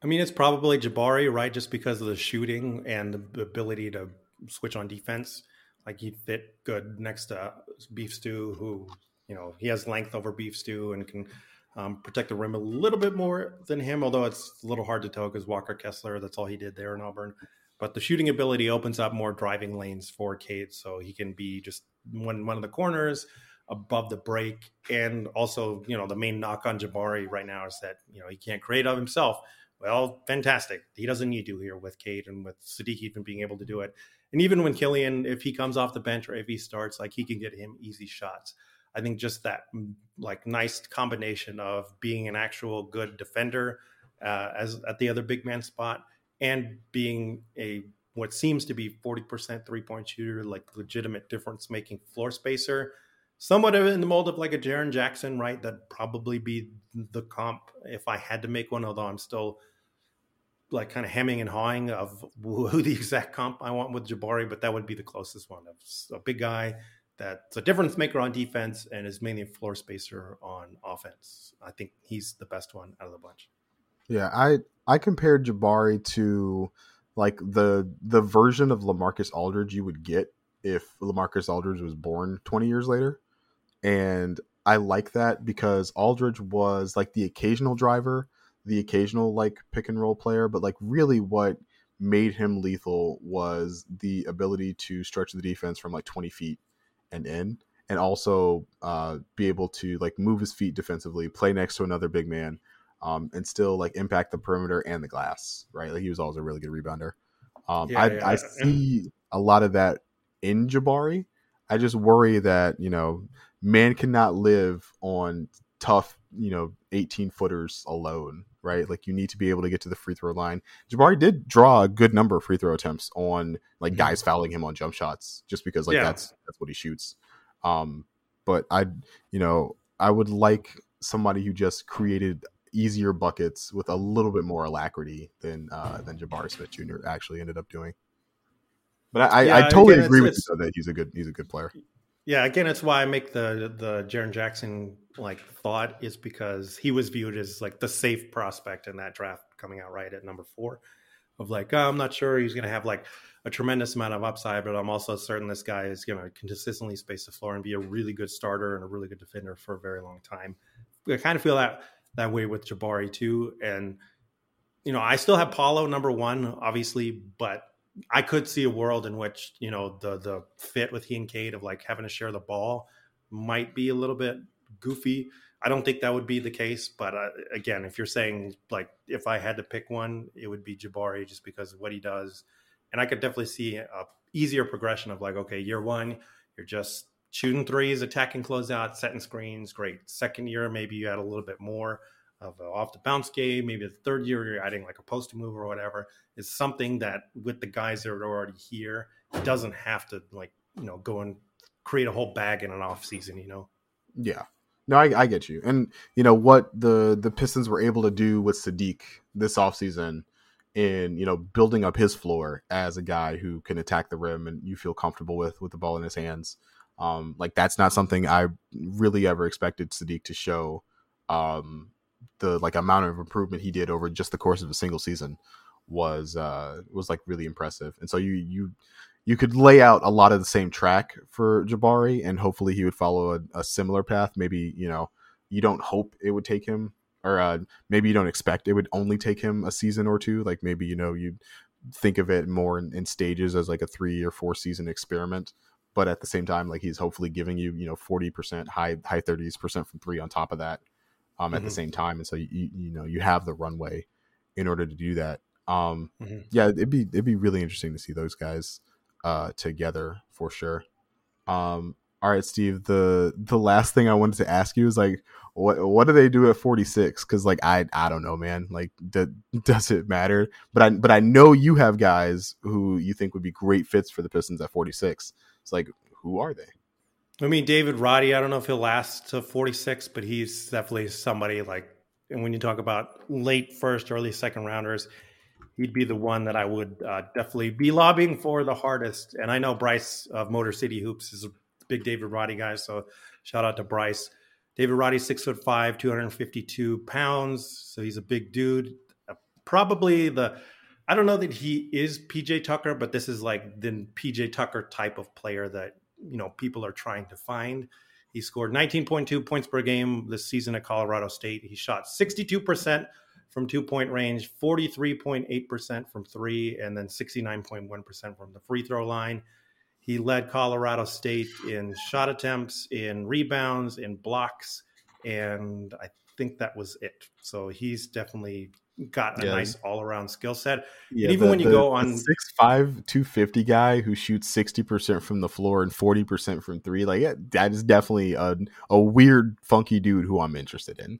I mean, it's probably Jabari, right? Just because of the shooting and the ability to switch on defense. Like he'd fit good next to Beef Stew, who you know he has length over Beef Stew and can um, protect the rim a little bit more than him. Although it's a little hard to tell because Walker Kessler, that's all he did there in Auburn. But the shooting ability opens up more driving lanes for Cade, so he can be just one one of the corners above the break. And also, you know, the main knock on Jabari right now is that you know he can't create of himself. Well, fantastic. He doesn't need to here with Cade and with Saddiq even being able to do it. And even when Killian, if he comes off the bench or if he starts, like he can get him easy shots. I think just that mm, like nice combination of being an actual good defender uh, as at the other big man spot and being a what seems to be 40% three point shooter, like legitimate difference making floor spacer, somewhat in the mold of like a Jaren Jackson, right? That'd probably be the comp if I had to make one, although I'm still like kind of hemming and hawing of [LAUGHS] who the exact comp I want with Jabari, but that would be the closest one. Of a big guy that's a difference maker on defense and is mainly a floor spacer on offense. I think he's the best one out of the bunch. Yeah, I I compared Jabari to like the the version of Lamarcus Aldridge you would get if Lamarcus Aldridge was born 20 years later. And I like that because Aldridge was like the occasional driver, the occasional like pick and roll player, but like really what made him lethal was the ability to stretch the defense from like 20 feet and in, and also uh, be able to like move his feet defensively, play next to another big man, um, and still like impact the perimeter and the glass. Right, like he was always a really good rebounder. Um, yeah, I, yeah, I see a lot of that in Jabari. I just worry that you know man cannot live on tough you know 18 footers alone right? Like you need to be able to get to the free throw line. Jabari did draw a good number of free throw attempts on like mm-hmm. guys fouling him on jump shots just because like yeah. that's that's what he shoots. Um but i you know i would like somebody who just created easier buckets with a little bit more alacrity than uh than jabari smith jr actually ended up doing. But i yeah, i, totally again, agree with you though, that he's a good he's a good player yeah, again, it's why I make the the Jaren Jackson like thought is because he was viewed as like the safe prospect in that draft coming out right at number four. Of like, oh, I'm not sure he's going to have like a tremendous amount of upside, but I'm also certain this guy is going to consistently space the floor and be a really good starter and a really good defender for a very long time. I kind of feel that that way with Jabari too, and you know, I still have Paolo number one, obviously, but I could see a world in which you know the the fit with he and Cade of like having to share the ball might be a little bit goofy. I don't think that would be the case, but uh, again, if you're saying like if I had to pick one, it would be Jabari just because of what he does, and I could definitely see a easier progression of like okay, year one, you're just shooting threes, attacking closeout, setting screens, great. Second year, maybe you add a little bit more of off the bounce game. Maybe the third year you're adding like a post move or whatever is something that with the guys that are already here, doesn't have to like, you know, go and create a whole bag in an off season, you know? Yeah. No, I, I get you. And you know what the the Pistons were able to do with Saddiq this offseason in, you know, building up his floor as a guy who can attack the rim and you feel comfortable with with the ball in his hands. Um, like that's not something I really ever expected Saddiq to show. Um, the like amount of improvement he did over just the course of a single season was uh was like really impressive. And so you you you could lay out a lot of the same track for Jabari, and hopefully he would follow a, a similar path. Maybe you know you don't hope it would take him, or uh, maybe you don't expect it would only take him a season or two. Like maybe you know you think of it more in, in stages as like a three or four season experiment but at the same time like he's hopefully giving you you know 40% high high 30s percent from three on top of that um, at mm-hmm. the same time and so you you know you have the runway in order to do that um mm-hmm. yeah it'd be it'd be really interesting to see those guys uh together for sure. Um all right steve the the last thing i wanted to ask you is like what what do they do at 46 because like i i don't know man. Like [LAUGHS] d- does it matter? But i but i know you have guys who you think would be great fits for the pistons at 46 it's like who are they? I mean david roddy i don't know if he'll last to 46 but he's definitely somebody like and when you talk about late first early second rounders he'd be the one that i would uh, definitely be lobbying for the hardest and i know bryce of motor city hoops is a big david roddy guy so shout out to bryce David Roddy, six foot five, 252 pounds. So he's a big dude. Uh, probably the, I don't know that he is PJ Tucker, but this is like the PJ Tucker type of player that, you know, people are trying to find. He scored 19.2 points per game this season at Colorado State. He shot 62% from two point range, 43.8% from three, and then 69.1% from the free throw line. He led Colorado State in shot attempts, in rebounds, in blocks, and I think that was it. So he's definitely got a yeah. nice all around skill set. Yeah, and even the, when you the, go on six five two fifty guy who shoots sixty percent from the floor and forty percent from three, like that is definitely a a weird, funky dude who I'm interested in.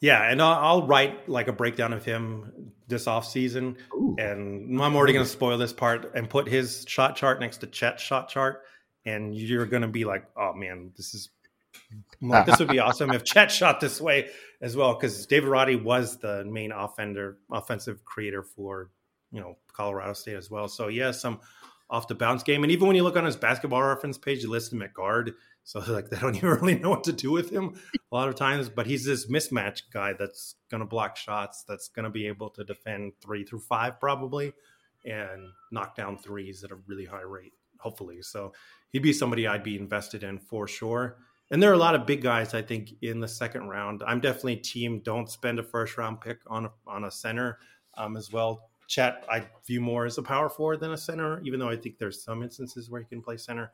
Yeah, and I'll, I'll, write like a breakdown of him this off season, Ooh. and I'm already going to spoil this part and put his shot chart next to Chet's shot chart, and you're going to be like, "Oh man, this is like, this would be [LAUGHS] awesome if Chet shot this way as well." Because David Roddy was the main offender, offensive creator for you know Colorado State as well. So yeah, some off the bounce game, and even when you look on his basketball reference page, you list him at guard. So [LAUGHS] like they don't even [LAUGHS] really know what to do with him a lot of times. But he's this mismatch guy that's to block shots, that's to be able to defend three through five probably, and knock down threes at a really high rate. Hopefully, so he'd be somebody I'd be invested in for sure. And there are a lot of big guys I think in the second round. I'm definitely team don't spend a first round pick on a, on a center um, as well. Chet I view more as a power forward than a center, even though I think there's some instances where he can play center.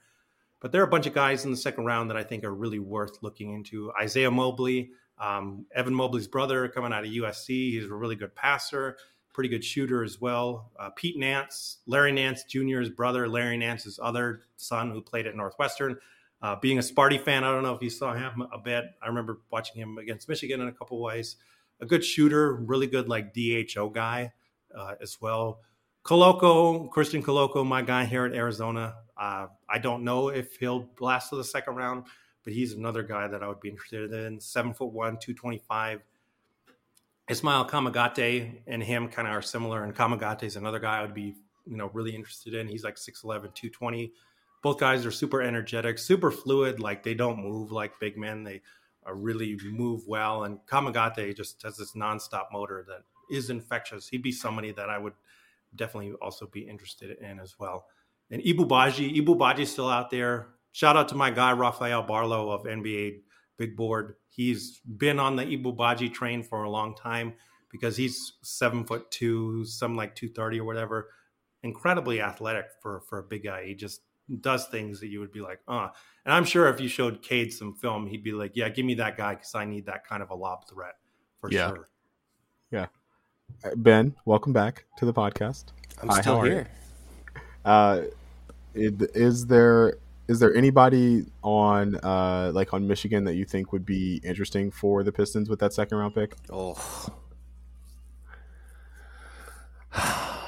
But there are a bunch of guys in the second round that I think are really worth looking into. Isaiah Mobley, um, Evan Mobley's brother, coming out of USC. He's a really good passer, pretty good shooter as well. Uh, Pete Nance, Larry Nance Jr.'s brother, Larry Nance's other son, who played at Northwestern. Uh, being a Sparty fan, I don't know if you saw him a bit. I remember watching him against Michigan in a couple ways. A good shooter, really good like DHO guy uh, as well. Koloko, Christian Koloko, my guy here at Arizona. Uh, I don't know if he'll last to the second round, but he's another guy that I would be interested in. Seven foot one, 225. Ismail Kamagate and him kind of are similar, and Kamagate is another guy I would be, you know, really interested in. He's like 6'11, 220. Both guys are super energetic, super fluid. Like they don't move like big men. They are really move well. And Kamagate just has this nonstop motor that is infectious. He'd be somebody that I would definitely also be interested in as well. And Ibou Badji, Ibou Badji's still out there. Shout out to my guy Rafael Barlowe of NBA Big Board. He's been on the Ibou Badji train for a long time because he's seven foot two, something like two thirty or whatever. Incredibly athletic for for a big guy. He just does things that you would be like, uh. And I'm sure if you showed Cade some film, he'd be like, yeah, give me that guy because I need that kind of a lob threat for yeah. sure. Yeah. Ben, welcome back to the podcast. I'm Hi, still here. Uh, is there is there anybody on uh, like on Michigan that you think would be interesting for the Pistons with that second round pick? Oh. [SIGHS]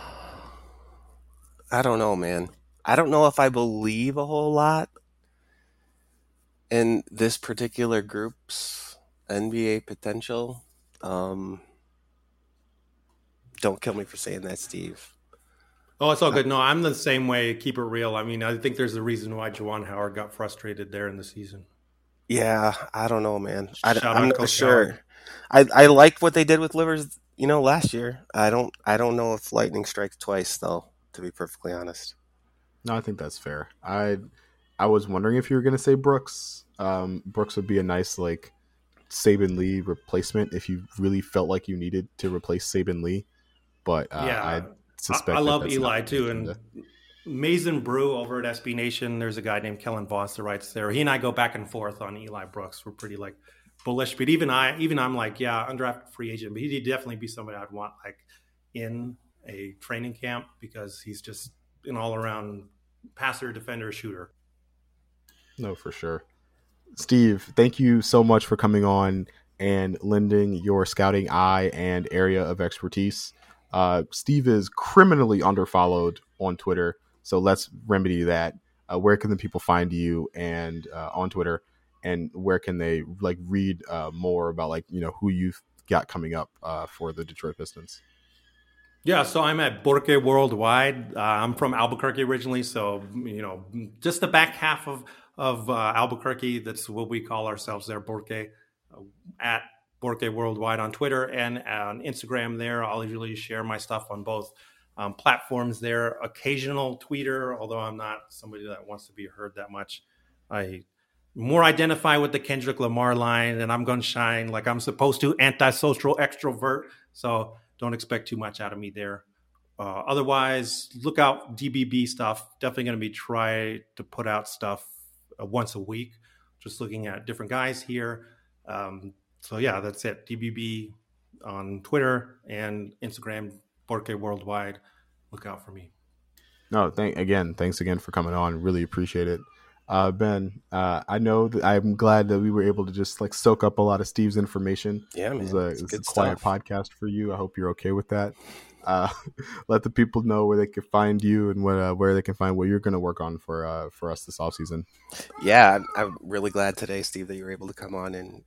I don't know, man. I don't know if I believe a whole lot in this particular group's NBA potential. Um, don't kill me for saying that, Steve. Oh, it's all good. No, I'm the same way. Keep it real. I mean, I think there's a reason why Juwan Howard got frustrated there in the season. Yeah, I don't know, man. I, I'm not Coach sure. I I like what they did with Livers, you know, last year. I don't I don't know if lightning strikes twice though. To be perfectly honest. No, I think that's fair. I I was wondering if you were going to say Brooks. Um, Brooks would be a nice like Saben Lee replacement if you really felt like you needed to replace Saben Lee. But uh, yeah, I I, suspect I that love Eli too, and. Maize n Brew over at SB Nation. There's a guy named Kellen Voss that writes there. He and I go back and forth on Eli Brooks. We're pretty like bullish, but even I, even I'm like, yeah, undrafted free agent, but he'd definitely be somebody I'd want like in a training camp because he's just an all around passer, defender, shooter. No, for sure. Steve, thank you so much for coming on and lending your scouting eye and area of expertise. Uh, Steve is criminally underfollowed on Twitter, so let's remedy that. Uh, where can the people find you and uh, on Twitter, and where can they like read uh, more about like you know who you've got coming up uh, for the Detroit Pistons? Yeah, so I'm at Borke Worldwide. Uh, I'm from Albuquerque originally, so you know, just the back half of of Albuquerque. That's what we call ourselves there, Borke. Uh, at Borke Worldwide on Twitter and on Instagram. There, I'll usually share my stuff on both um, platforms. There, occasional tweeter, although I'm not somebody that wants to be heard that much. I more identify with the Kendrick Lamar line, and I'm going to shine like I'm supposed to, antisocial extrovert. So don't expect too much out of me there. Uh, otherwise, look out DBB stuff. Definitely going to be try to put out stuff uh, once a week. Just looking at different guys here. Um, so yeah, that's it. DBB on Twitter and Instagram, Borke Worldwide. Look out for me. No, thank again. Thanks again for coming on. Really appreciate it. Uh, ben, uh, I know that I'm glad that we were able to just like soak up a lot of Steve's information. Yeah, It man. was a, it's it was a quiet stuff. podcast for you. I hope you're okay with that. Uh, [LAUGHS] let the people know where they can find you and what uh, where they can find what you're going to work on for uh, for us this off season. Yeah, I'm, I'm really glad today, Steve, that you were able to come on and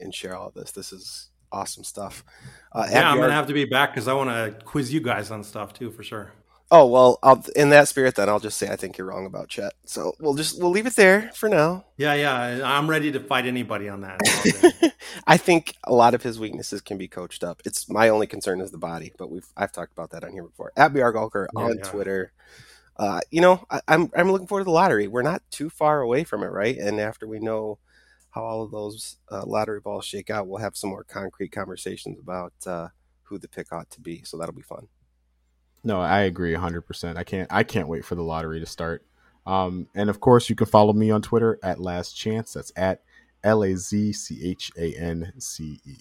and share all of this. This is awesome stuff. Uh, Yeah, I'm gonna have to be back because I want to quiz you guys on stuff too, for sure. Oh well, I'll, in that spirit, then I'll just say I think you're wrong about Chet. So we'll just we'll leave it there for now. Yeah, yeah, I'm ready to fight anybody on that. It's all good. I think a lot of his weaknesses can be coached up. It's my only concern is the body, but we've I've talked about that on here before. At BR Gulker Yeah, on yeah. Twitter. Uh, you know, I, I'm I'm looking forward to the lottery. We're not too far away from it, right? And after we know how all of those uh, lottery balls shake out, we'll have some more concrete conversations about uh, who the pick ought to be. So that'll be fun. No, I agree 100%. I can't I can't wait for the lottery to start. Um, and of course, you can follow me on Twitter at Last Chance. That's at L A Z C H A N C E.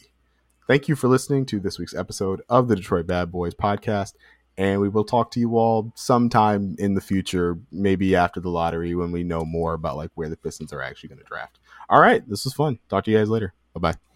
Thank you for listening to this week's episode of the Detroit Bad Boys podcast. And we will talk to you all sometime in the future, maybe after the lottery when we know more about like where the Pistons are actually going to draft. All right, this was fun. Talk to you guys later. Bye bye.